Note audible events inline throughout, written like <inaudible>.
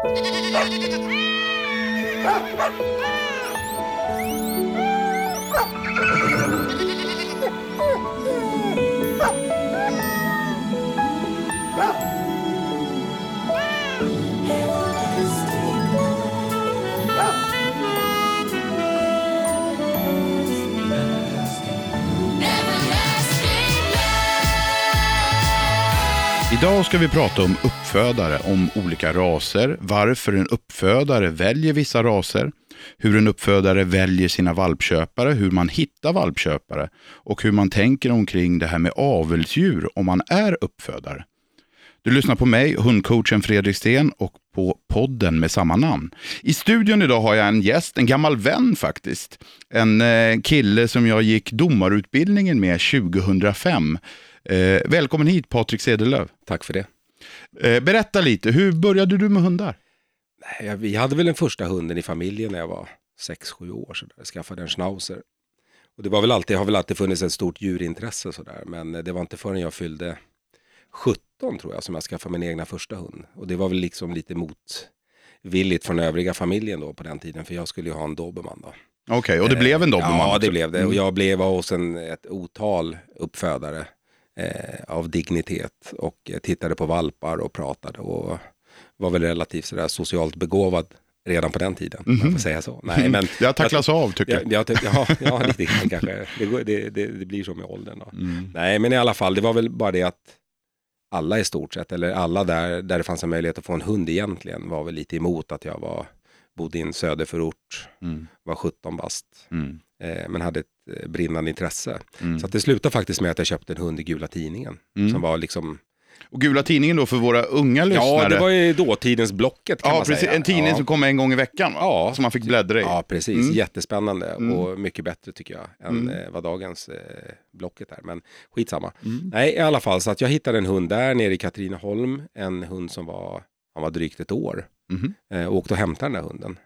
Ah! Idag ska vi prata om uppfödare, om olika raser, varför en uppfödare väljer vissa raser, hur en uppfödare väljer sina valpköpare, hur man hittar valpköpare och hur man tänker omkring det här med avelsdjur om man är uppfödare. Du lyssnar på mig, hundcoachen Fredrik Sten och på podden med samma namn. I studion idag har jag en gäst, en gammal vän faktiskt. En eh, kille som jag gick domarutbildningen med 2005. Eh, välkommen hit Patrik Cederlöv. Tack för det. Eh, berätta lite, hur började du med hundar? Nej, Vi hade väl den första hunden i familjen när jag var 6-7 år. Så där. Jag skaffade en schnauzer. Och det var väl alltid, har väl alltid funnits ett stort djurintresse så där. Men det var inte förrän jag fyllde 17 tror jag som jag skaffade min egna första hund. Och det var väl liksom lite motvilligt från övriga familjen då på den tiden. För jag skulle ju ha en dobermann då. Okej, okay, och det blev en dobermann? Ja, det blev det. Och jag blev hos en, ett otal uppfödare eh, av dignitet och tittade på valpar och pratade och var väl relativt sådär socialt begåvad redan på den tiden. Mm -hmm. Man får säga så. Nej, men, det har tacklats av tycker jag. Ja, ja, ja lite grann kanske. Det, det, det, det, blir så med åldern. Då. Mm. Nej, men i alla fall, det var väl bara det att alla i stort sett, eller alla där, där det fanns en möjlighet att få en hund egentligen, var väl lite emot att jag var, bodde i en söderförort, mm. var 17 bast. Mm. Eh, men hade ett brinnande intresse. Mm. Så att det slutade faktiskt med att jag köpte en hund i Gula Tidningen. Mm. Som var liksom och Gula Tidningen då för våra unga lyssnare? Ja, det var ju dåtidens Blocket kan ja, man precis. säga. En tidning ja. som kom en gång i veckan ja. som man fick bläddra i. Ja, precis. Mm. Jättespännande mm. och mycket bättre tycker jag än mm. eh, vad dagens eh, Blocket är. Men skitsamma. Mm. Nej, i alla fall så att jag hittade en hund där nere i Katrineholm. En hund som var, han var drygt ett år. Mm. Eh, och åkte och hämtade den där hunden.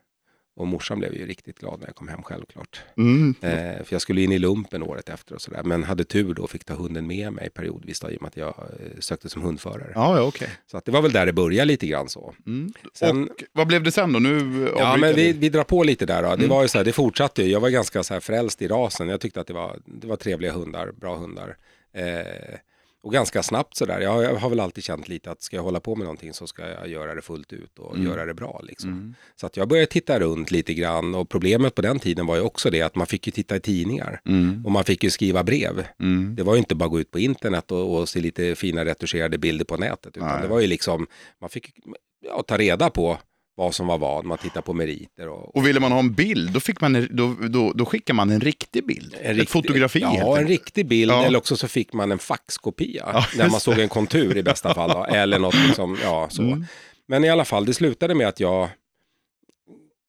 Och morsan blev ju riktigt glad när jag kom hem självklart. Mm. Eh, för jag skulle in i lumpen året efter och sådär. Men hade tur då och fick ta hunden med mig periodvis då, i och med att jag eh, sökte som hundförare. Ja, ja, okay. Så att det var väl där det började lite grann så. Mm. Sen, och vad blev det sen då? Nu ja, men vi, vi drar på lite där då. Det mm. var ju så här, det fortsatte ju. Jag var ganska så här frälst i rasen. Jag tyckte att det var, det var trevliga hundar, bra hundar. Eh, och ganska snabbt sådär. Jag, jag har väl alltid känt lite att ska jag hålla på med någonting så ska jag göra det fullt ut och mm. göra det bra. Liksom. Mm. Så att jag började titta runt lite grann och problemet på den tiden var ju också det att man fick ju titta i tidningar mm. och man fick ju skriva brev. Mm. Det var ju inte bara gå ut på internet och, och se lite fina retuscherade bilder på nätet utan Nej. det var ju liksom, man fick ja, ta reda på vad som var vad, man tittar på meriter. Och, och ville man ha en bild, då, fick man, då, då, då skickar man en riktig bild? En riktig, Ett fotografi? Ja, en riktig bild, ja. eller också så fick man en faxkopia, ja, där man såg en kontur i bästa fall, då, eller något liksom, ja så. Mm. Men i alla fall, det slutade med att jag,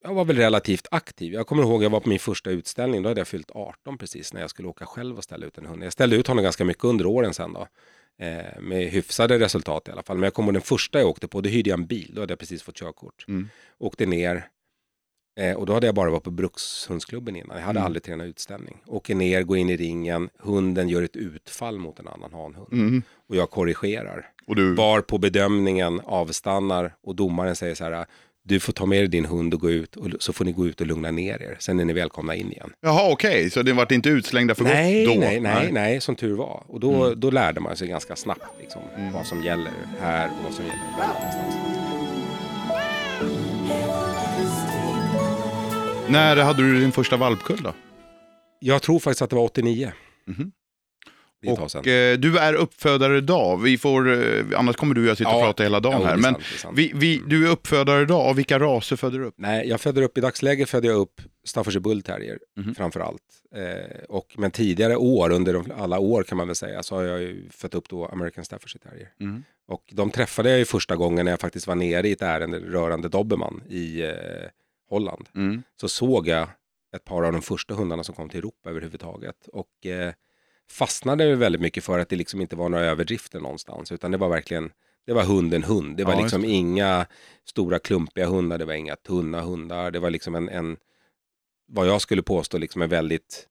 jag var väl relativt aktiv. Jag kommer ihåg jag var på min första utställning, då hade jag fyllt 18 precis, när jag skulle åka själv och ställa ut en hund. Jag ställde ut honom ganska mycket under åren sen då. Eh, med hyfsade resultat i alla fall. Men jag kommer ihåg den första jag åkte på, då hyrde jag en bil, då hade jag precis fått körkort. Mm. Åkte ner, eh, och då hade jag bara varit på Brukshundsklubben innan, jag hade mm. aldrig tränat utställning. Åker ner, går in i ringen, hunden gör ett utfall mot en annan hanhund. Mm. Och jag korrigerar. Och du... Var på bedömningen avstannar och domaren säger så här, du får ta med dig din hund och gå ut och så får ni gå ut och lugna ner er. Sen är ni välkomna in igen. Jaha, okej, okay. så det vart inte utslängda för nej, gott då? Nej, nej, nej, som tur var. Och då, mm. då lärde man sig ganska snabbt liksom, mm. vad som gäller här och vad som gäller annanstans. När hade du din första valpkull då? Jag tror faktiskt att det var 89. Mm -hmm. Och eh, du är uppfödare idag. Vi får, eh, annars kommer du och jag sitta ja, och prata hela dagen ja, här. Men sant, vi, vi, du är uppfödare idag. Av vilka raser föder du upp? Nej, jag föder upp, i dagsläget föder jag upp Staffordshire Bull Terrier mm. framför allt. Eh, och, men tidigare år, under de, alla år kan man väl säga, så har jag ju fött upp då American Staffordshire Terrier. Mm. Och de träffade jag ju första gången när jag faktiskt var nere i ett ärende rörande Dobermann i eh, Holland. Mm. Så såg jag ett par av de första hundarna som kom till Europa överhuvudtaget. Och eh, fastnade väldigt mycket för att det liksom inte var några överdrifter någonstans, utan det var verkligen det var hunden hund. Det var ja, liksom det. inga stora klumpiga hundar, det var inga tunna hundar. Det var liksom en, en vad jag skulle påstå, liksom en väldigt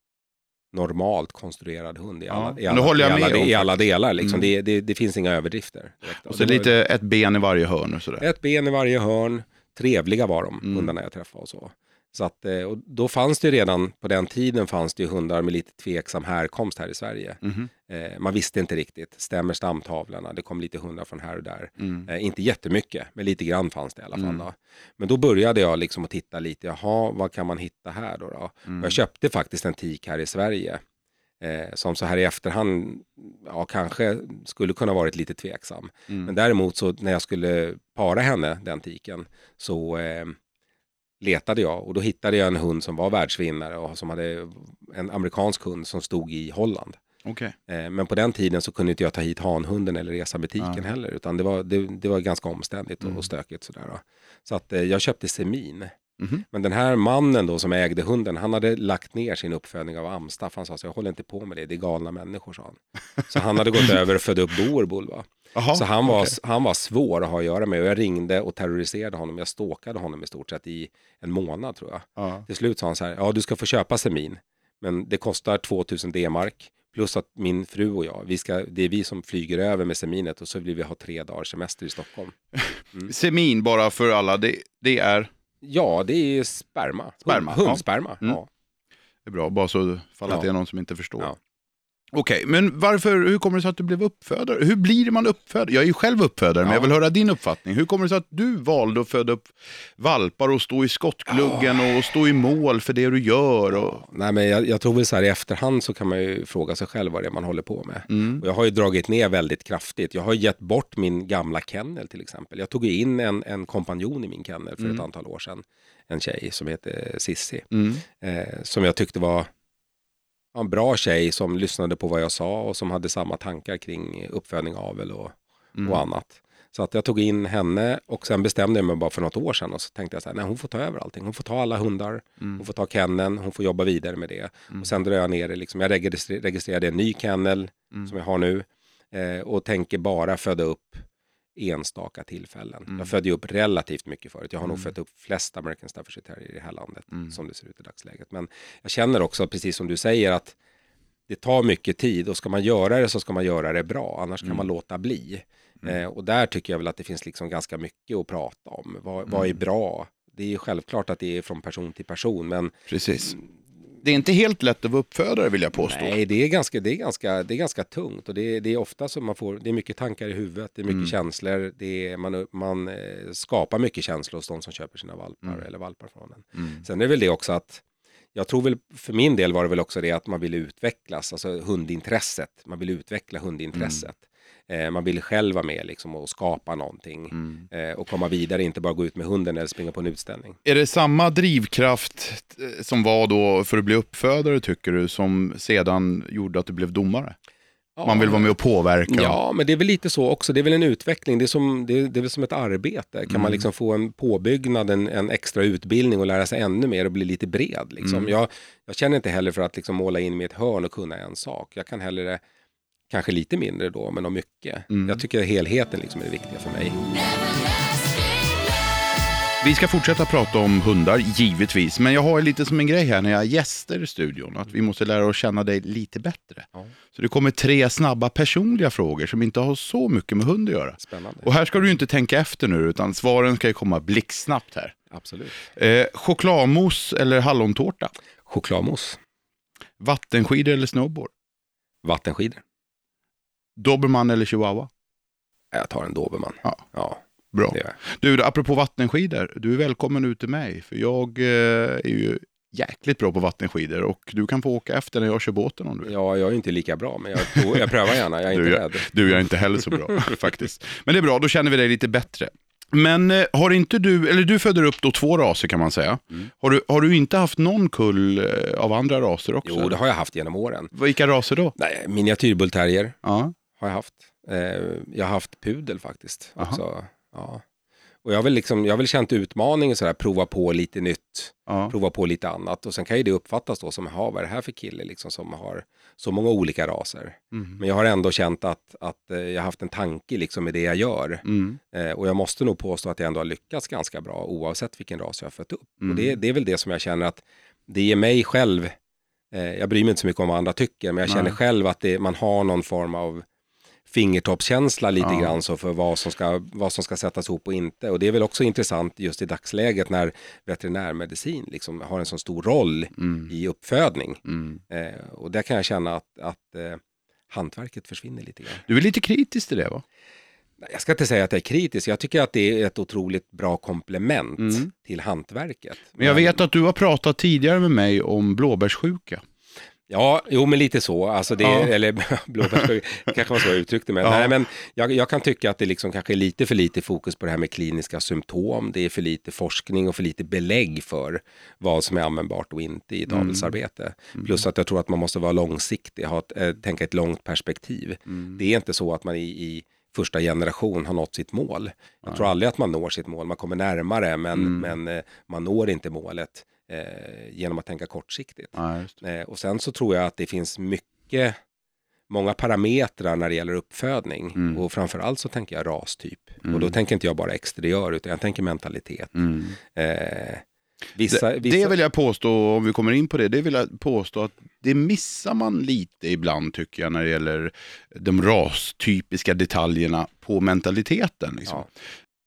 normalt konstruerad hund i alla, ja, i alla, i alla, i alla delar. Liksom. Mm. Det, det, det, finns inga överdrifter. Och så lite ett ben i varje hörn och sådär. Ett ben i varje hörn, trevliga var de, mm. hundarna jag träffade och så. Så att, eh, och då fanns det redan, på den tiden fanns det hundar med lite tveksam härkomst här i Sverige. Mm. Eh, man visste inte riktigt, stämmer stamtavlorna? Det kom lite hundar från här och där. Mm. Eh, inte jättemycket, men lite grann fanns det i alla fall. Mm. Då. Men då började jag liksom att titta lite, jaha, vad kan man hitta här då? då? Mm. Jag köpte faktiskt en tik här i Sverige. Eh, som så här i efterhand, ja kanske skulle kunna varit lite tveksam. Mm. Men däremot så när jag skulle para henne, den tiken, så eh, letade jag och då hittade jag en hund som var världsvinnare och som hade en amerikansk hund som stod i Holland. Okay. Eh, men på den tiden så kunde inte jag ta hit hanhunden eller resa butiken ja. heller utan det var, det, det var ganska omständigt mm. och stökigt. Sådär. Så att eh, jag köpte Semin. Mm. Men den här mannen då som ägde hunden, han hade lagt ner sin uppfödning av amstaff. Han sa så jag håller inte på med det, det är galna människor, sa han. Så han hade gått <laughs> över och fött upp boerbull. Aha, så han var, okay. han var svår att ha att göra med och jag ringde och terroriserade honom. Jag stalkade honom i stort sett i en månad tror jag. Aha. Till slut sa han så här, ja du ska få köpa semin, men det kostar 2000 D-mark. Plus att min fru och jag, vi ska, det är vi som flyger över med seminet och så vill vi ha tre dagars semester i Stockholm. <laughs> Mm. Semin, bara för alla, det, det är? Ja, det är sperma. sperma Hund, hundsperma. Ja. Mm. ja. Det är bra, bara så fall att ja. det är någon som inte förstår. Ja. Okej, men varför, hur kommer det sig att du blev uppfödare? Hur blir man uppfödare? Jag är ju själv uppfödare, ja. men jag vill höra din uppfattning. Hur kommer det sig att du valde att föda upp valpar och stå i skottgluggen oh. och stå i mål för det du gör? Och... Nej, men jag, jag, tror väl så här i efterhand så kan man ju fråga sig själv vad det är man håller på med. Mm. Och jag har ju dragit ner väldigt kraftigt. Jag har gett bort min gamla kennel till exempel. Jag tog in en, en kompanjon i min kennel för mm. ett antal år sedan. En tjej som heter Sissi. Mm. Eh, som jag tyckte var en bra tjej som lyssnade på vad jag sa och som hade samma tankar kring uppfödning, avel och, mm. och annat. Så att jag tog in henne och sen bestämde jag mig bara för något år sedan och så tänkte jag så här, nej hon får ta över allting. Hon får ta alla hundar, mm. hon får ta kenneln, hon får jobba vidare med det. Mm. Och sen drar jag ner det, liksom, jag registrerade en ny kennel mm. som jag har nu eh, och tänker bara föda upp enstaka tillfällen. Mm. Jag födde ju upp relativt mycket förut. Jag har mm. nog fött upp flest American Staffordshire Terrier i det här landet mm. som det ser ut i dagsläget. Men jag känner också, precis som du säger, att det tar mycket tid och ska man göra det så ska man göra det bra, annars kan man mm. låta bli. Mm. Eh, och där tycker jag väl att det finns liksom ganska mycket att prata om. Vad, vad är mm. bra? Det är självklart att det är från person till person, men Precis det är inte helt lätt att vara uppfödare vill jag påstå. Nej, det är ganska, det är ganska, det är ganska tungt och det är, det är ofta som man får, det är mycket tankar i huvudet, det är mycket mm. känslor, det är, man, man eh, skapar mycket känslor hos de som köper sina valpar mm. eller valpar från en. Mm. Sen är det väl det också att jag tror väl för min del var det väl också det att man ville utvecklas, alltså hundintresset. Man vill utveckla hundintresset. Eh, man vill själv vara med liksom, och skapa någonting mm. eh, och komma vidare, inte bara gå ut med hunden eller springa på en utställning. Är det samma drivkraft eh, som var då för att bli uppfödare tycker du, som sedan gjorde att du blev domare? Ja. Man vill vara med och påverka. Ja, men det är väl lite så också. Det är väl en utveckling. Det är, som, det är, det är väl som ett arbete. Kan mm. man liksom få en påbyggnad, en, en, extra utbildning och lära sig ännu mer och bli lite bred. Liksom. Mm. Jag, jag, känner inte heller för att liksom måla in mig i ett hörn och kunna en sak. Jag kan hellre Kanske lite mindre då, men om mycket. Mm. Jag tycker helheten liksom är det viktiga för mig. Vi ska fortsätta prata om hundar, givetvis. Men jag har lite som en grej här när jag har gäster i studion. Att vi måste lära oss känna dig lite bättre. Ja. Så det kommer tre snabba personliga frågor som inte har så mycket med hund att göra. Spännande. Och här ska du inte tänka efter nu, utan svaren ska komma blixtsnabbt här. Absolut. Eh, chokladmousse eller hallontårta? Chokladmousse. Vattenskidor eller snowboard? Vattenskidor. Dobermann eller chihuahua? Jag tar en dobermann. Ja. ja. Bra. Du, apropå vattenskidor, du är välkommen ut till mig. För jag eh, är ju jäkligt bra på vattenskidor och du kan få åka efter när jag kör båten om du vill. Ja, jag är inte lika bra, men jag, jag prövar gärna. Jag är <laughs> du, inte rädd. Du, jag är inte heller så bra <laughs> faktiskt. Men det är bra, då känner vi dig lite bättre. Men eh, har inte du, eller du föder upp då två raser kan man säga. Mm. Har, du, har du inte haft någon kull eh, av andra raser också? Jo, det har jag haft genom åren. Vilka raser då? Nej, miniatyrbullterrier ja. har jag haft. Eh, jag har haft pudel faktiskt. Också. Ja. Och jag har väl, liksom, jag har väl känt utmaningen sådär, prova på lite nytt, ja. prova på lite annat. Och sen kan ju det uppfattas då som, vad är det här för kille liksom, som har så många olika raser? Mm. Men jag har ändå känt att, att eh, jag har haft en tanke liksom, med det jag gör. Mm. Eh, och jag måste nog påstå att jag ändå har lyckats ganska bra oavsett vilken ras jag har fött upp. Mm. Och det, det är väl det som jag känner att det ger mig själv, eh, jag bryr mig inte så mycket om vad andra tycker, men jag känner själv att det, man har någon form av fingertoppskänsla lite ja. grann så för vad som, ska, vad som ska sättas ihop och inte. Och det är väl också intressant just i dagsläget när veterinärmedicin liksom har en så stor roll mm. i uppfödning. Mm. Eh, och där kan jag känna att, att eh, hantverket försvinner lite grann. Du är lite kritisk till det va? Jag ska inte säga att jag är kritisk, jag tycker att det är ett otroligt bra komplement mm. till hantverket. Men jag vet att du har pratat tidigare med mig om blåbärssjuka. Ja, jo men lite så. Alltså det, ja. Eller <laughs> blåbärssjuka, kanske var så jag uttryckte mig. Ja. Nej, men jag, jag, kan tycka att det liksom kanske är lite för lite fokus på det här med kliniska symptom. Det är för lite forskning och för lite belägg för vad som är användbart och inte i ett mm. avelsarbete. Mm. Plus att jag tror att man måste vara långsiktig, ha ett, äh, tänka ett långt perspektiv. Mm. Det är inte så att man i, i första generation har nått sitt mål. Jag Nej. tror aldrig att man når sitt mål, man kommer närmare men, mm. men eh, man når inte målet genom att tänka kortsiktigt. Ja, eh, och sen så tror jag att det finns mycket, många parametrar när det gäller uppfödning mm. och framförallt så tänker jag rastyp. Mm. Och då mm. tänker inte jag bara exteriör utan jag tänker mentalitet. Mm. Eh, Vissa, det, vissa... det vill jag påstå, om vi kommer in på det, det vill jag påstå att det missar man lite ibland tycker jag när det gäller de rastypiska detaljerna på mentaliteten. Liksom. Ja.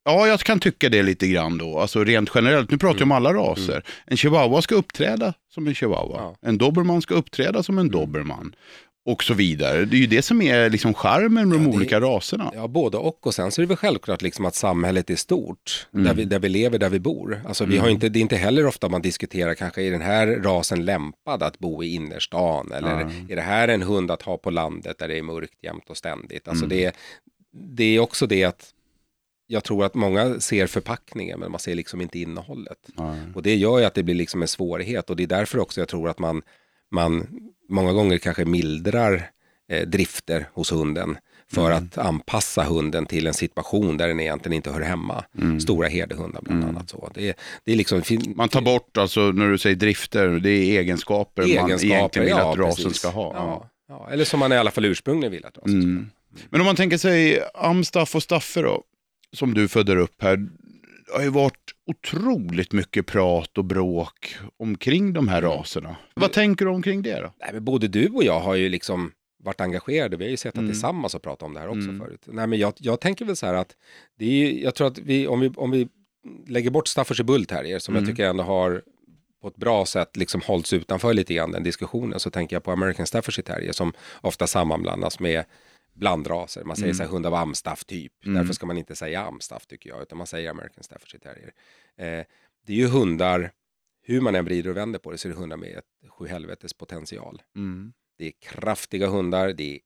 Ja, jag kan tycka det lite grann då. Alltså rent generellt, nu pratar jag mm. om alla raser. Mm. En chihuahua ska uppträda som en chihuahua. Ja. En dobermann ska uppträda som en mm. dobermann. Och så vidare. Det är ju det som är liksom charmen med ja, de olika raserna. Ja, både och. Och sen så är det väl självklart liksom att samhället är stort. Mm. Där, vi, där vi lever, där vi bor. Alltså, vi har mm. inte, det är inte heller ofta man diskuterar, kanske är den här rasen lämpad att bo i innerstan? Eller är det här en hund att ha på landet där det är mörkt jämt och ständigt? Alltså mm. det, det är också det att jag tror att många ser förpackningen men man ser liksom inte innehållet. Mm. Och det gör ju att det blir liksom en svårighet och det är därför också jag tror att man, man många gånger kanske mildrar eh, drifter hos hunden för mm. att anpassa hunden till en situation där den egentligen inte hör hemma. Mm. Stora herdehundar bland mm. annat. Så. Det, det är liksom, man tar bort, alltså när du säger drifter, det är egenskaper, egenskaper man egentligen vill ja, att rasen precis. ska ha. Ja. Ja. eller som man i alla fall ursprungligen vill att rasen ska mm. ha. Men om man tänker sig Amstaff och Staffe då, som du föder upp här, det har ju varit otroligt mycket prat och bråk omkring de här raserna. Vad tänker du omkring det då? Nej, men både du och jag har ju liksom varit engagerade. Vi har ju sett mm. tillsammans och pratat om det här också mm. förut. Nej, men jag, jag tänker väl så här att det är, jag tror att vi, om vi, om vi lägger bort Staffordshire Bull Terrier som mm. jag tycker ändå har på ett bra sätt liksom hållits utanför lite grann den diskussionen så tänker jag på American Staffordshire Terrier som ofta sammanblandas med blandraser. Man säger mm. så här hund av amstaff typ. Mm. Därför ska man inte säga amstaff tycker jag, utan man säger American Staffordshire Terrier. Eh, det är ju hundar, hur man än vrider och vänder på det, så är det hundar med ett sjuhelvetes potential. Mm. Det är kraftiga hundar, det är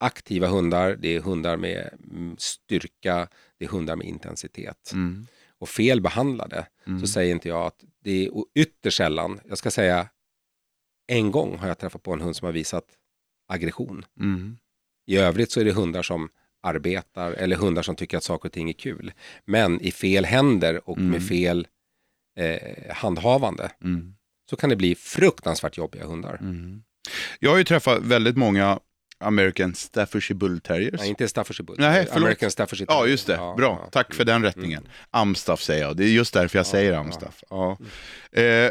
aktiva hundar, det är hundar med mm, styrka, det är hundar med intensitet. Mm. Och fel behandlade mm. så säger inte jag att det är ytterst sällan, jag ska säga en gång har jag träffat på en hund som har visat aggression. Mm. I övrigt så är det hundar som arbetar eller hundar som tycker att saker och ting är kul. Men i fel händer och mm. med fel eh, handhavande mm. så kan det bli fruktansvärt jobbiga hundar. Mm. Jag har ju träffat väldigt många American Staffordshire Bull Terriers. Nej, inte Staffordshire Bull. Nej, American Staffordshire Terriers. Ja, just det. Ja, Bra. Ja. Tack för den rättningen. Mm. Amstaff säger jag. Det är just därför jag ja, säger Amstaff. Ja. Eh,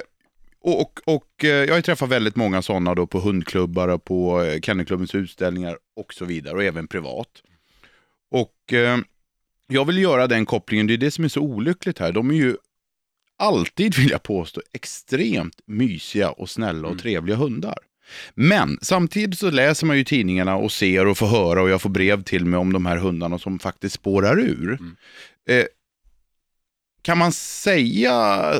och, och, och, eh, jag har ju träffat väldigt många sådana då på hundklubbar och på eh, Kennelklubbens utställningar och så vidare och även privat. Och eh, jag vill göra den kopplingen, det är det som är så olyckligt här. De är ju alltid, <laughs> vill jag påstå, extremt mysiga och snälla och mm. trevliga hundar. Men samtidigt så läser man ju tidningarna och ser och får höra och jag får brev till mig om de här hundarna som faktiskt spårar ur. Mm. Eh, kan man säga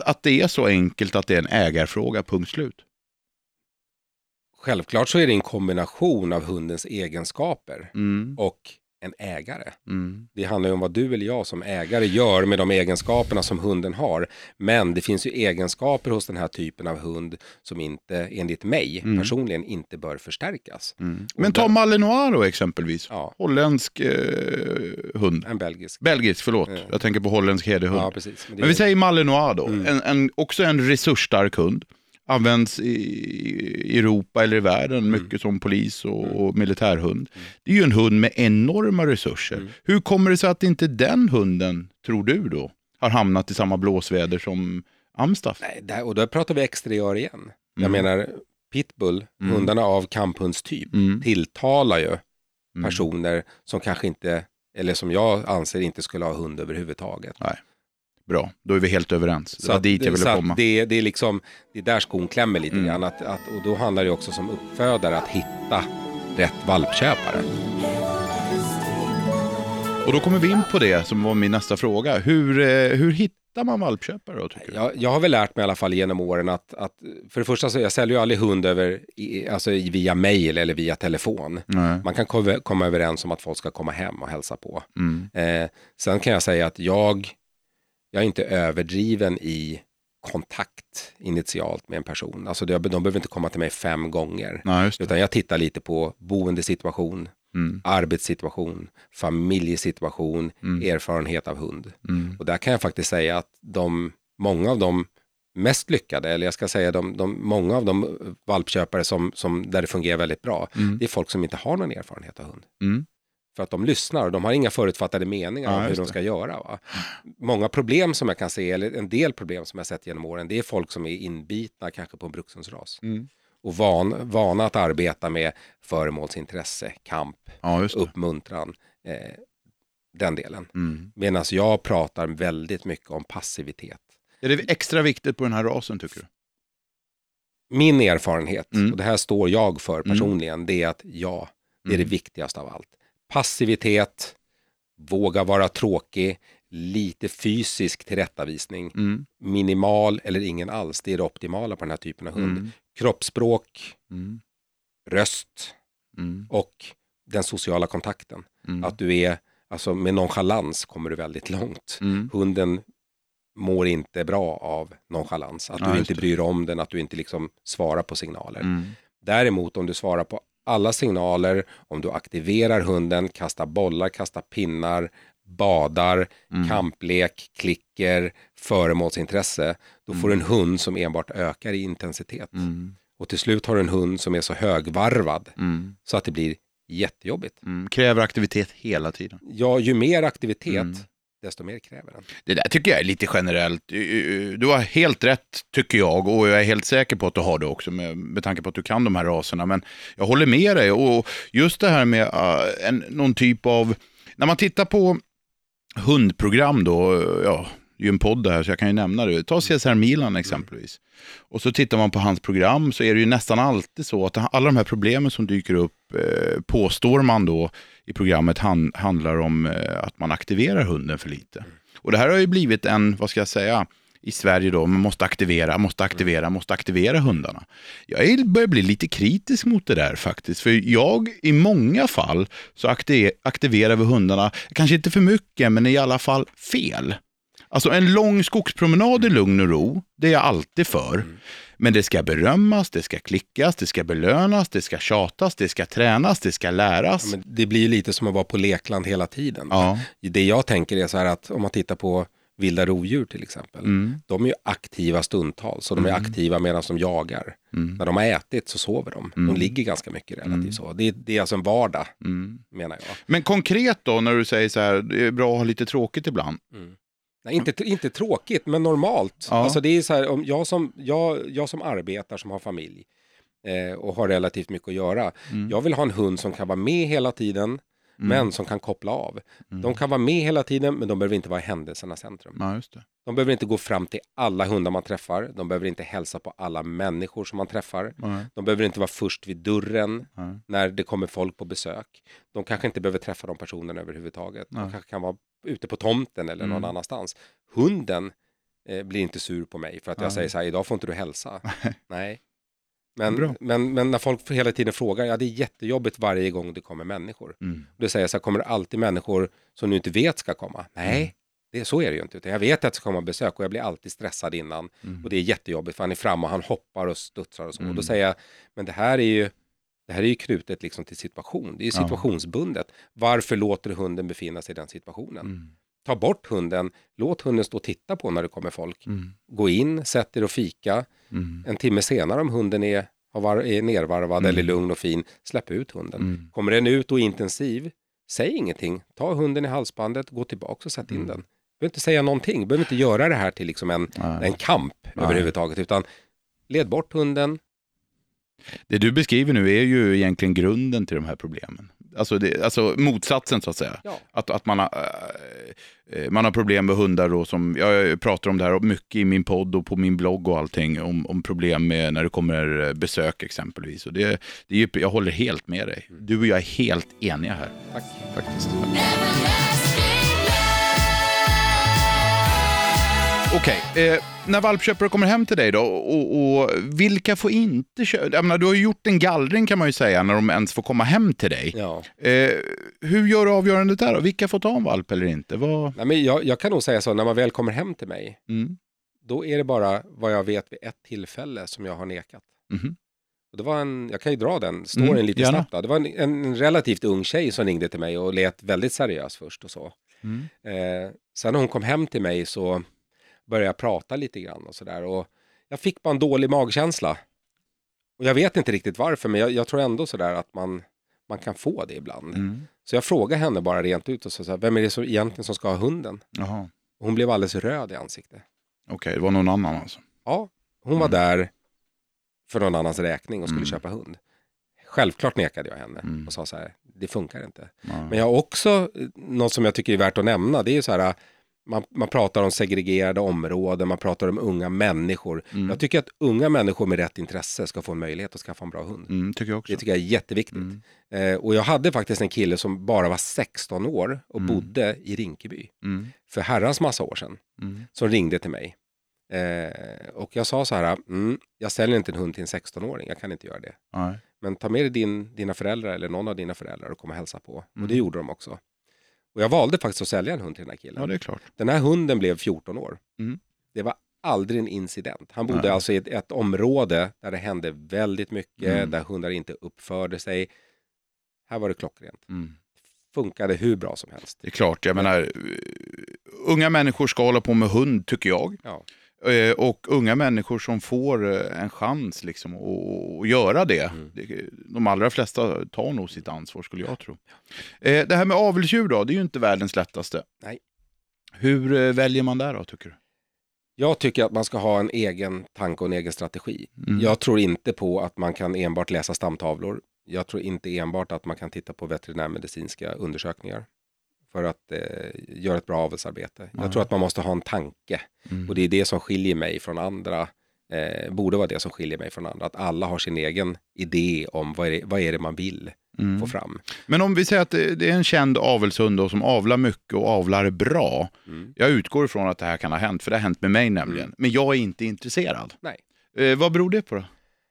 att det är så enkelt att det är en ägarfråga, punkt slut? Självklart så är det en kombination av hundens egenskaper mm. och en ägare. Mm. Det handlar ju om vad du eller jag som ägare gör med de egenskaperna som hunden har. Men det finns ju egenskaper hos den här typen av hund som inte, enligt mig mm. personligen, inte bör förstärkas. Mm. Men ta Malinois exempelvis, ja. holländsk eh, hund. En belgisk. Belgisk, förlåt. Ja. Jag tänker på holländsk herdehund. Ja, precis. Men, Men vi säger Malinois då, mm. en, en, också en resursstark hund används i Europa eller i världen mm. mycket som polis och, mm. och militärhund. Mm. Det är ju en hund med enorma resurser. Mm. Hur kommer det sig att inte den hunden, tror du då, har hamnat i samma blåsväder som Amstaff? Nej, där, och då pratar vi exteriör igen. Jag menar, pitbull, hundarna av kamphundstyp, tilltalar ju personer som kanske inte, eller som jag anser inte skulle ha hund överhuvudtaget. Nej. Bra, då är vi helt överens. Det var dit jag ville komma. Det, det, är liksom, det är där skon klämmer lite mm. grann. Att, att, och då handlar det också som uppfödare att hitta rätt valpköpare. Och då kommer vi in på det som var min nästa fråga. Hur, eh, hur hittar man valpköpare då tycker du? Jag, jag har väl lärt mig i alla fall genom åren att, att för det första så jag säljer ju aldrig hund över, alltså via mail eller via telefon. Nej. Man kan komma överens om att folk ska komma hem och hälsa på. Mm. Eh, sen kan jag säga att jag, jag är inte överdriven i kontakt initialt med en person. Alltså de, behöver inte komma till mig fem gånger. Nej, utan jag tittar lite på boendesituation, mm. arbetssituation, familjesituation, mm. erfarenhet av hund. Mm. Och där kan jag faktiskt säga att de, många av de mest lyckade, eller jag ska säga de, de många av de valpköpare som, som, där det fungerar väldigt bra, mm. det är folk som inte har någon erfarenhet av hund. För att de lyssnar och de har inga förutfattade meningar ja, om hur de ska göra. Va? Många problem som jag kan se, eller en del problem som jag sett genom åren, det är folk som är inbitna kanske på en brukshundsras. Mm och van, vana att arbeta med föremålsintresse, kamp, ja, uppmuntran. Eh, den delen. Mm. Medan jag pratar väldigt mycket om passivitet. Är det extra viktigt på den här rasen tycker du? Min erfarenhet, mm. och det här står jag för mm. personligen, mm. det är att ja, det är det mm. viktigaste av allt. Passivitet, våga vara tråkig, lite fysisk tillrättavisning, mm. minimal eller ingen alls, det är det optimala på den här typen av hund. Mm kroppsspråk, mm. röst mm. och den sociala kontakten. Mm. Att du är, alltså med nonchalans kommer du väldigt långt. Mm. Hunden mår inte bra av nonchalans, att ja, du inte bryr om den, att du inte liksom svarar på signaler. Däremot om du svarar på alla signaler, om du aktiverar hunden, kastar bollar, kastar pinnar, badar, mm. kamplek, klicker, föremålsintresse, då får du en mm. hund som enbart ökar i intensitet. Mm. Och till slut har du en hund som är så högvarvad mm. så att det blir jättejobbigt. Mm. Kräver aktivitet hela tiden. Ja, ju mer aktivitet, mm desto mer kräver den. Det där tycker jag är lite generellt. Du har helt rätt, tycker jag, och jag är helt säker på att du har det också, med, med tanke på att du kan de här raserna. Men jag håller med dig, och just det här med uh, en, någon typ av... När man tittar på hundprogram då, ja, det är ju en podd här så jag kan ju nämna det. Ta Cesar Milan exempelvis. Och så tittar man på hans program så är det ju nästan alltid så att alla de här problemen som dyker upp eh, påstår man då i programmet han, handlar om eh, att man aktiverar hunden för lite. Och det här har ju blivit en, vad ska jag säga, i Sverige då, man måste aktivera, måste aktivera, måste aktivera hundarna. Jag börjar bli lite kritisk mot det där faktiskt, för jag i många fall så aktiverar vi hundarna, kanske inte för mycket, men i alla fall fel. Alltså en lång skogspromenad i lugn och ro, det är jag alltid för. Men det ska berömmas, det ska klickas, det ska belönas, det ska tjatas, det ska tränas, det ska läras. Ja, det blir lite som att vara på lekland hela tiden. Ja. Det jag tänker är så här att om man tittar på vilda rovdjur till exempel. Mm. De är ju aktiva stundtals och de är mm. aktiva medan de jagar. Mm. När de har ätit så sover de. De mm. ligger ganska mycket relativt mm. så. Det, det, är alltså en vardag mm. menar jag. Men konkret då när du säger så här, det är bra att ha lite tråkigt ibland. Nej, inte, inte tråkigt, men normalt. Ja. Alltså det är så här, om jag, som, jag, jag som arbetar, som har familj eh, och har relativt mycket att göra. Mm. Jag vill ha en hund som kan vara med hela tiden, mm. men som kan koppla av. Mm. De kan vara med hela tiden, men de behöver inte vara i händelsernas centrum. Ja, de behöver inte gå fram till alla hundar man träffar. De behöver inte hälsa på alla människor som man träffar. De behöver inte vara först vid dörren när det kommer folk på besök. De kanske inte behöver träffa de personerna överhuvudtaget. De kanske kan vara ute på tomten eller någon mm. annanstans. Hunden eh, blir inte sur på mig för att jag säger så här, idag får inte du hälsa. <laughs> Nej. Men, men, men när folk hela tiden frågar, ja det är jättejobbigt varje gång det kommer människor. Mm. Då säger jag så här, kommer det alltid människor som du inte vet ska komma? Nej, mm. Det, så är det ju inte. Utan jag vet att det ska komma besök och jag blir alltid stressad innan. Mm. Och det är jättejobbigt för han är framme och han hoppar och studsar och så. Och då mm. säger jag, men det här är ju det här är ju knutet liksom till situation. Det är situationsbundet. Ja. Varför låter du hunden befinna sig i den situationen? Mm. Ta bort hunden, låt hunden stå och titta på när det kommer folk. Mm. Gå in, sätt er och fika. Mm. En timme senare om hunden är, är nervarvad mm. eller lugn och fin, släpp ut hunden. Mm. Kommer den ut och är intensiv, säg ingenting. Ta hunden i halsbandet, gå tillbaka och sätt in mm. den. Du behöver inte säga någonting, du behöver inte göra det här till liksom en, en kamp Nej. överhuvudtaget, utan led bort hunden, det du beskriver nu är ju egentligen grunden till de här problemen. Alltså, det, alltså motsatsen så att säga. Ja. Att, att man, har, äh, man har problem med hundar då som, jag pratar om det här mycket i min podd och på min blogg och allting, om, om problem med när det kommer besök exempelvis. Och det, det är, jag håller helt med dig. Du och jag är helt eniga här. Tack. Faktiskt. Okej, okay. eh, när valpköpare kommer hem till dig då, och, och vilka får inte köpa? Menar, du har ju gjort en gallring kan man ju säga, när de ens får komma hem till dig. Ja. Eh, hur gör du avgörandet där då? Vilka får ta en valp eller inte? Vad... Nej, men jag, jag kan nog säga så, när man väl kommer hem till mig, mm. då är det bara vad jag vet vid ett tillfälle som jag har nekat. Mm. Och det var en, jag kan ju dra den storyn mm, lite gärna. snabbt. Då. Det var en, en, relativt ung tjej som ringde till mig och lät väldigt seriös först och så. Mm. Eh, sen när hon kom hem till mig så började prata lite grann och sådär. Och jag fick bara en dålig magkänsla. Och jag vet inte riktigt varför, men jag, jag tror ändå sådär att man, man kan få det ibland. Mm. Så jag frågade henne bara rent ut och sa, vem är det som, egentligen som ska ha hunden? Jaha. Hon blev alldeles röd i ansiktet. Okej, okay, det var någon annan alltså? Ja, hon mm. var där för någon annans räkning och skulle mm. köpa hund. Självklart nekade jag henne mm. och sa så här, det funkar inte. Men jag har också, något som jag tycker är värt att nämna, det är så här, man, man pratar om segregerade områden, man pratar om unga människor. Mm. Jag tycker att unga människor med rätt intresse ska få en möjlighet att skaffa en bra hund. Mm, tycker jag också. Det tycker jag är jätteviktigt. Mm. Eh, och jag hade faktiskt en kille som bara var 16 år och mm. bodde i Rinkeby mm. för herrans massa år sedan. Mm. Som ringde till mig. Eh, och jag sa så här, jag säljer inte en hund till en 16-åring, jag kan inte göra det. Nej. Men ta med dig din, dina föräldrar eller någon av dina föräldrar och kom och hälsa på. Och det gjorde de också. Och jag valde faktiskt att sälja en hund till den här killen. Ja, det är klart. Den här hunden blev 14 år. Mm. Det var aldrig en incident. Han bodde Nej. alltså i ett, ett, område där det hände väldigt mycket, mm. där hundar inte uppförde sig. Här var det klockrent. Mm. Funkade hur bra som helst. Det är klart, jag menar, unga människor ska hålla på med hund tycker jag. Ja. Eh, och unga människor som får eh, en chans liksom att göra det. Mm. De allra flesta tar nog sitt ansvar skulle jag tro. Eh, det här med avelsdjur då, det är ju inte världens lättaste. Nej. Hur väljer man där då tycker du? Jag tycker att man ska ha en egen tanke och en egen strategi. Mm. Jag tror inte på att man kan enbart läsa stamtavlor. Jag tror inte enbart att man kan titta på veterinärmedicinska undersökningar för att eh, göra ett bra avelsarbete. Jag tror att man måste ha en tanke mm. och det är det som skiljer mig från andra. Eh, borde vara det som skiljer mig från andra. Att alla har sin egen idé om vad är det, vad är det man vill mm. få fram. Men om vi säger att det är en känd avelshund som avlar mycket och avlar bra. Mm. Jag utgår ifrån att det här kan ha hänt, för det har hänt med mig nämligen. Mm. Men jag är inte intresserad. Nej. Eh, vad beror det på då?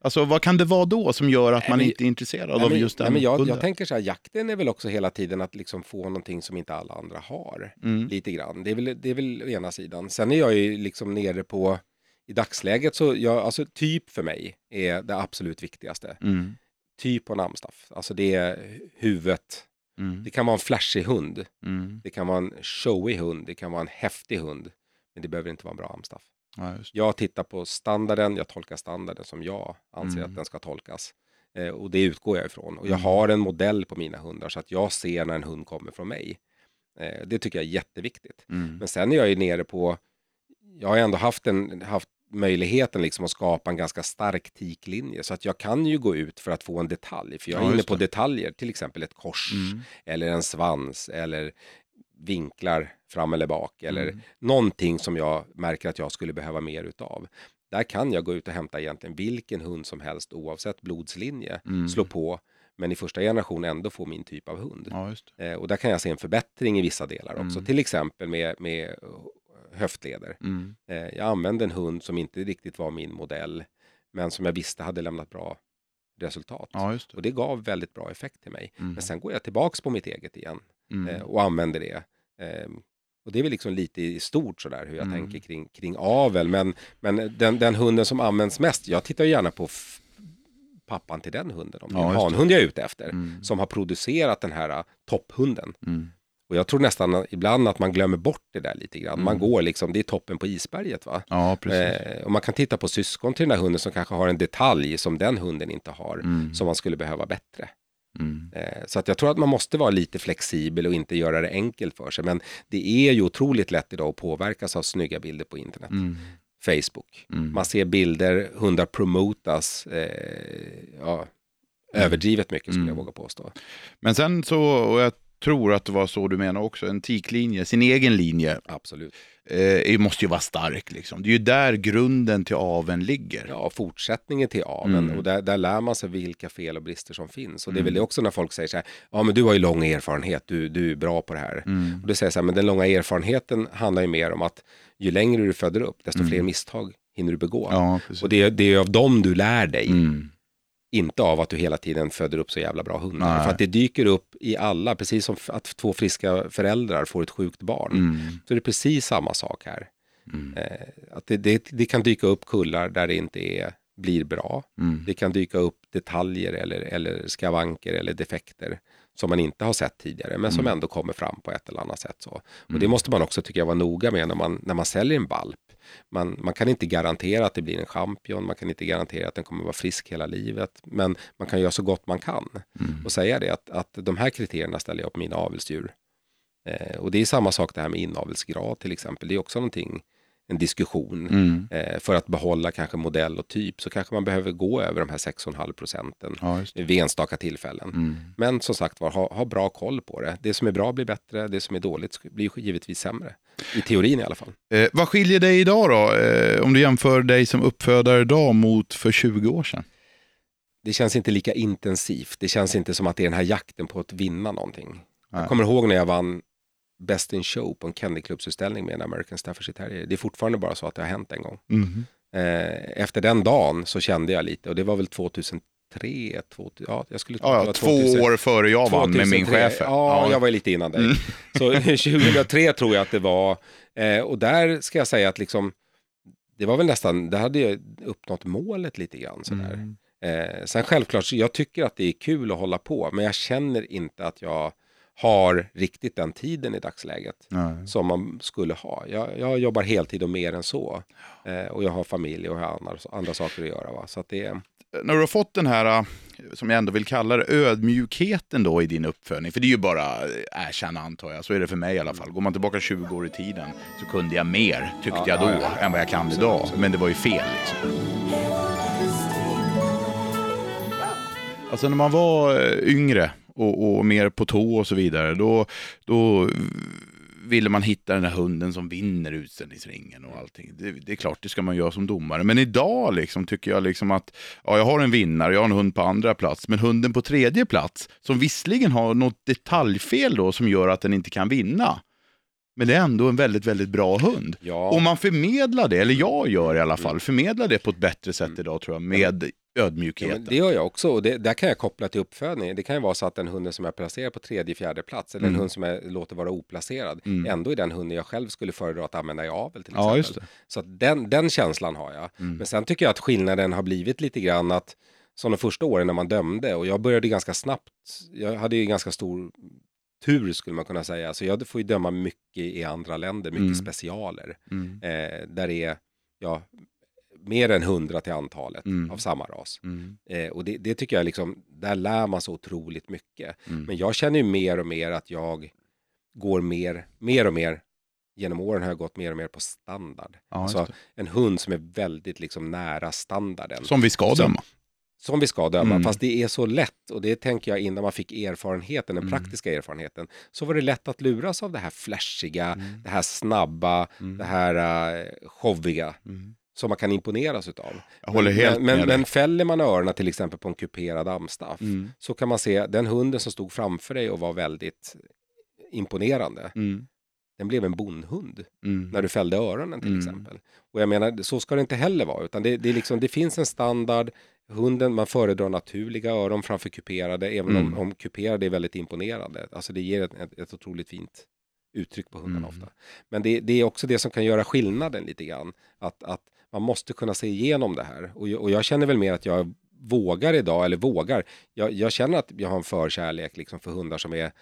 Alltså vad kan det vara då som gör att man men, inte är intresserad nej, av just den nej, men jag, jag, tänker så här, jakten är väl också hela tiden att liksom få någonting som inte alla andra har. Mm. Lite grann. Det är, väl, det är väl ena sidan. Sen är jag ju liksom nere på, i dagsläget så, jag, alltså typ för mig är det absolut viktigaste. Mm. Typ och namnstaff. Alltså det är huvudet. Mm. Det kan vara en flashig hund. Mm. Det kan vara en showig hund. Det kan vara en häftig hund. Men det behöver inte vara en bra amstaff. Ja, jag tittar på standarden, jag tolkar standarden som jag anser mm. att den ska tolkas. Eh, och det utgår jag ifrån. Och jag mm. har en modell på mina hundar så att jag ser när en hund kommer från mig. Eh, det tycker jag är jätteviktigt. Mm. Men sen är jag ju nere på, jag har ändå haft, en, haft möjligheten liksom att skapa en ganska stark tiklinje. Så att jag kan ju gå ut för att få en detalj. För jag är ja, inne på detaljer, till exempel ett kors mm. eller en svans eller vinklar fram eller bak eller mm. någonting som jag märker att jag skulle behöva mer utav. Där kan jag gå ut och hämta egentligen vilken hund som helst oavsett blodslinje, mm. slå på, men i första generation ändå få min typ av hund. Ja, eh, och där kan jag se en förbättring i vissa delar också, mm. till exempel med, med höftleder. Mm. Eh, jag använde en hund som inte riktigt var min modell, men som jag visste hade lämnat bra resultat. Ja, det. Och det gav väldigt bra effekt till mig. Mm. Men sen går jag tillbaks på mitt eget igen mm. eh, och använder det. Eh, och det är väl liksom lite i stort sådär hur jag mm. tänker kring, kring avel. Men, men den, den hunden som används mest, jag tittar gärna på pappan till den hunden. Om det är en hanhund jag är ute efter. Mm. Som har producerat den här uh, topphunden. Mm. Och jag tror nästan ibland att man glömmer bort det där lite grann. Man mm. går liksom, det är toppen på isberget va. Ja. Eh, och man kan titta på syskon till den här hunden som kanske har en detalj som den hunden inte har. Mm. Som man skulle behöva bättre. Mm. Eh, så att jag tror att man måste vara lite flexibel och inte göra det enkelt för sig. Men det är ju otroligt lätt idag att påverkas av snygga bilder på internet. Mm. Facebook. Mm. Man ser bilder, hundar promotas. Eh, ja, Överdrivet mycket skulle jag våga påstå. Men sen så, och jag tror att det var så du menar också, en tiklinje, sin egen linje. Absolut. Eh, måste ju vara stark. Liksom. Det är ju där grunden till aven ligger. Ja, fortsättningen till aven. Mm. Och där, där lär man sig vilka fel och brister som finns. Och det är väl det också när folk säger så här, ja men du har ju lång erfarenhet, du, du är bra på det här. Mm. Och då säger jag så här, men den långa erfarenheten handlar ju mer om att ju längre du föder upp, desto fler misstag hinner du begå. Ja, och det, det är av dem du lär dig. Mm. Inte av att du hela tiden föder upp så jävla bra hundar. Nej. För att det dyker upp i alla, precis som att två friska föräldrar får ett sjukt barn. Mm. Så det är precis samma sak här. Mm. Eh, att det, det, det, kan dyka upp kullar där det inte är, blir bra. Mm. Det kan dyka upp detaljer eller, eller skavanker eller defekter som man inte har sett tidigare, men som mm. ändå kommer fram på ett eller annat sätt. Så. Och Det mm. måste man också tycka jag vara noga med när man, när man säljer en valp man, man kan inte garantera att det blir en champion, man kan inte garantera att den kommer vara frisk hela livet, men man kan göra så gott man kan mm. och säga det att, att de här kriterierna ställer jag på mina avelsdjur. Eh, och det är samma sak det här med inavelsgrad till exempel, det är också någonting en diskussion. Mm. Eh, för att behålla kanske modell och typ så kanske man behöver gå över de här 6,5 procenten ja, vid enstaka tillfällen. Mm. Men som sagt var, ha, ha, bra koll på det. Det som är bra blir bättre, det som är dåligt blir givetvis sämre. I teorin i alla fall. Eh, vad skiljer dig idag då? Eh, om du jämför dig som uppfödare idag mot för 20 år sedan? Det känns inte lika intensivt. Det känns inte som att det är den här jakten på att vinna någonting. Nej. Jag kommer ihåg när jag vann Best in Show på en Kennelklubbsutställning med en American Staffordshire Terrier. Det är fortfarande bara så att det har hänt en gång. Mm. Eh, efter den dagen så kände jag lite och det var väl 2003, 2000, ja, jag skulle ja, ja, två 2000, år före jag vann med min chef. Ja, ja, jag var lite innan dig. Mm. <laughs> Så <laughs> 2003 tror jag att det var, eh, och där ska jag säga att liksom, det var väl nästan, där hade jag uppnått målet lite grann sådär. Mm. Eh, sen självklart, jag tycker att det är kul att hålla på, men jag känner inte att jag har riktigt den tiden i dagsläget Nej. som man skulle ha. Jag, jag jobbar heltid och mer än så. Eh, och jag har familj och har andra, andra saker att göra. Va? Så att det, när du har fått den här, eh, som jag ändå vill kalla det, ödmjukheten då i din uppfödning. För det är ju bara erkänna antar jag, så är det för mig i alla fall. Går man tillbaka 20 år i tiden så kunde jag mer, tyckte ja, jag då, ja, ja, än vad jag kan idag. Men det var ju fel liksom. Alltså när man var eh, yngre och, och, mer på tå och så vidare, då, då ville man hitta den där hunden som vinner utställningsringen och allting. Det, det, är klart, det ska man göra som domare. Men idag liksom, tycker jag liksom att ja, jag har en vinnare, jag har en hund på andra plats, men hunden på tredje plats, som visserligen har något detaljfel då som gör att den inte kan vinna. Men det är ändå en väldigt, väldigt bra hund. Ja. Och man förmedlar det, eller jag gör i alla fall, förmedlar det på ett bättre sätt idag tror jag, med ödmjukheten. Ja, det gör jag också och det, där kan jag koppla till uppfödning. Det kan ju vara så att den hunden som jag placerar på tredje, fjärde plats eller mm. en hund som jag låter vara oplacerad mm. ändå är den hunden jag själv skulle föredra att använda i avel till exempel. Ja, så att den, den känslan har jag. Mm. Men sen tycker jag att skillnaden har blivit lite grann att som de första åren när man dömde och jag började ganska snabbt. Jag hade ju ganska stor tur skulle man kunna säga. Så jag får ju döma mycket i andra länder, mycket mm. specialer. Mm. Eh, där det är ja, mer än hundra till antalet mm. av samma ras. Mm. Eh, och det, det, tycker jag liksom, där lär man så otroligt mycket. Mm. Men jag känner ju mer och mer att jag går mer, mer och mer genom åren har jag gått mer och mer på standard. Ja, alltså en hund som är väldigt liksom nära standarden. Som vi ska döma. Som vi ska döma, mm. fast det är så lätt och det tänker jag innan man fick erfarenheten, den mm. praktiska erfarenheten, så var det lätt att luras av det här flashiga, mm. det här snabba, det här uh, showiga. Som man kan imponeras utav. Jag håller helt men, men, men fäller man öronen till exempel på en kuperad amstaff mm. så kan man se den hunden som stod framför dig och var väldigt imponerande. Mm. Den blev en bondhund mm. när du fällde öronen till mm. exempel. Och jag menar, så ska det inte heller vara, utan det, det, är liksom, det finns en standard. Hunden, man föredrar naturliga öron framför kuperade, även om, mm. om kuperade är väldigt imponerande. Alltså det ger ett, ett, ett otroligt fint uttryck på hundarna mm. ofta. Men det, det, är också det som kan göra skillnaden lite grann. Att, att man måste kunna se igenom det här. Och, och jag känner väl mer att jag vågar idag, eller vågar. Jag, jag känner att jag har en förkärlek liksom för hundar som är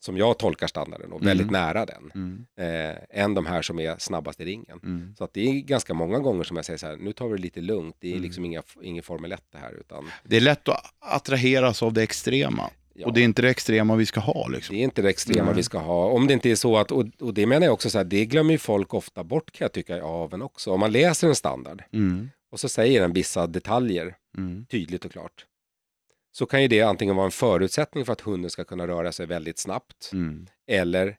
som jag tolkar standarden och väldigt mm. nära den. Mm. Eh, än de här som är snabbast i ringen. Mm. Så att det är ganska många gånger som jag säger så här, nu tar vi det lite lugnt, det är mm. liksom inga, ingen Formel 1 det här. Utan... Det är lätt att attraheras av det extrema. Ja. Och det är inte det extrema vi ska ha. Liksom. Det är inte det extrema Nej. vi ska ha. Om det inte är så att, och, och det menar jag också så här, det glömmer ju folk ofta bort kan jag tycka i aven också. Om man läser en standard mm. och så säger den vissa detaljer mm. tydligt och klart. så kan ju det antingen vara en förutsättning för att hunden ska kunna röra sig väldigt snabbt Mm. eller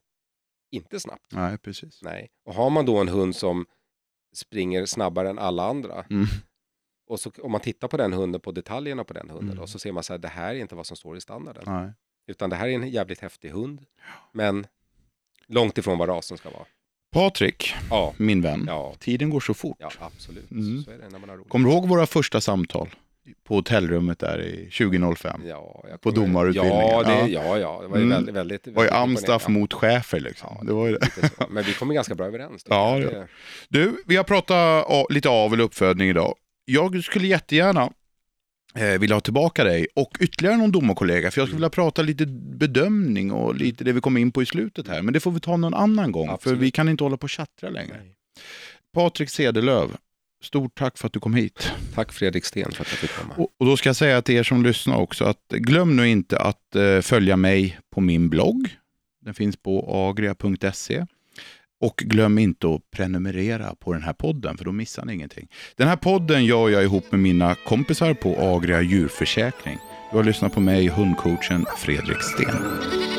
inte snabbt. Nej, precis. Nej. Och har man då en hund som springer snabbare än alla andra Mm. Och så, om man tittar på den hunden, på detaljerna på den hunden Mm. då, så ser man så här, det här är inte vad som står i standarden. Nej. Utan det här är en jävligt häftig hund, men långt ifrån vad rasen ska vara. Patrik, Ja, min vän. ja, Tiden går så fort. ja absolut. Mm. Så är det när man har roligt. Kommer du ihåg våra första samtal på hotellrummet där i 2005? Ja, jag På domarutbildningen? Ja, det, Ja. ja, det var ju Mm. väldigt, väldigt, Det var ju Amstaff mot chefer liksom. Ja, det var ju det. <laughs> Men vi kommer ganska bra överens. tycker Ja, det- Du, vi har pratat lite avel och uppfödning idag. Jag skulle jättegärna eh, vilja ha tillbaka dig och ytterligare någon domarkollega, för jag skulle vilja prata lite bedömning och lite det vi kom in på i slutet här. Men det får vi ta någon annan gång, Absolut. för vi kan inte hålla på och tjattra längre. Nej. Patrik Sedelöv, stort tack för att du kom hit. Tack Fredrik Sten för att jag fick komma. Och, och då ska jag säga till er som lyssnar också att glöm nu inte att eh, följa mig på min blogg. Den finns på agria.se. Och glöm inte att prenumerera på den här podden för då missar ni ingenting. Den här podden gör jag ihop med mina kompisar på Agria djurförsäkring. Du har lyssnat på mig, hundcoachen Fredrik Sten.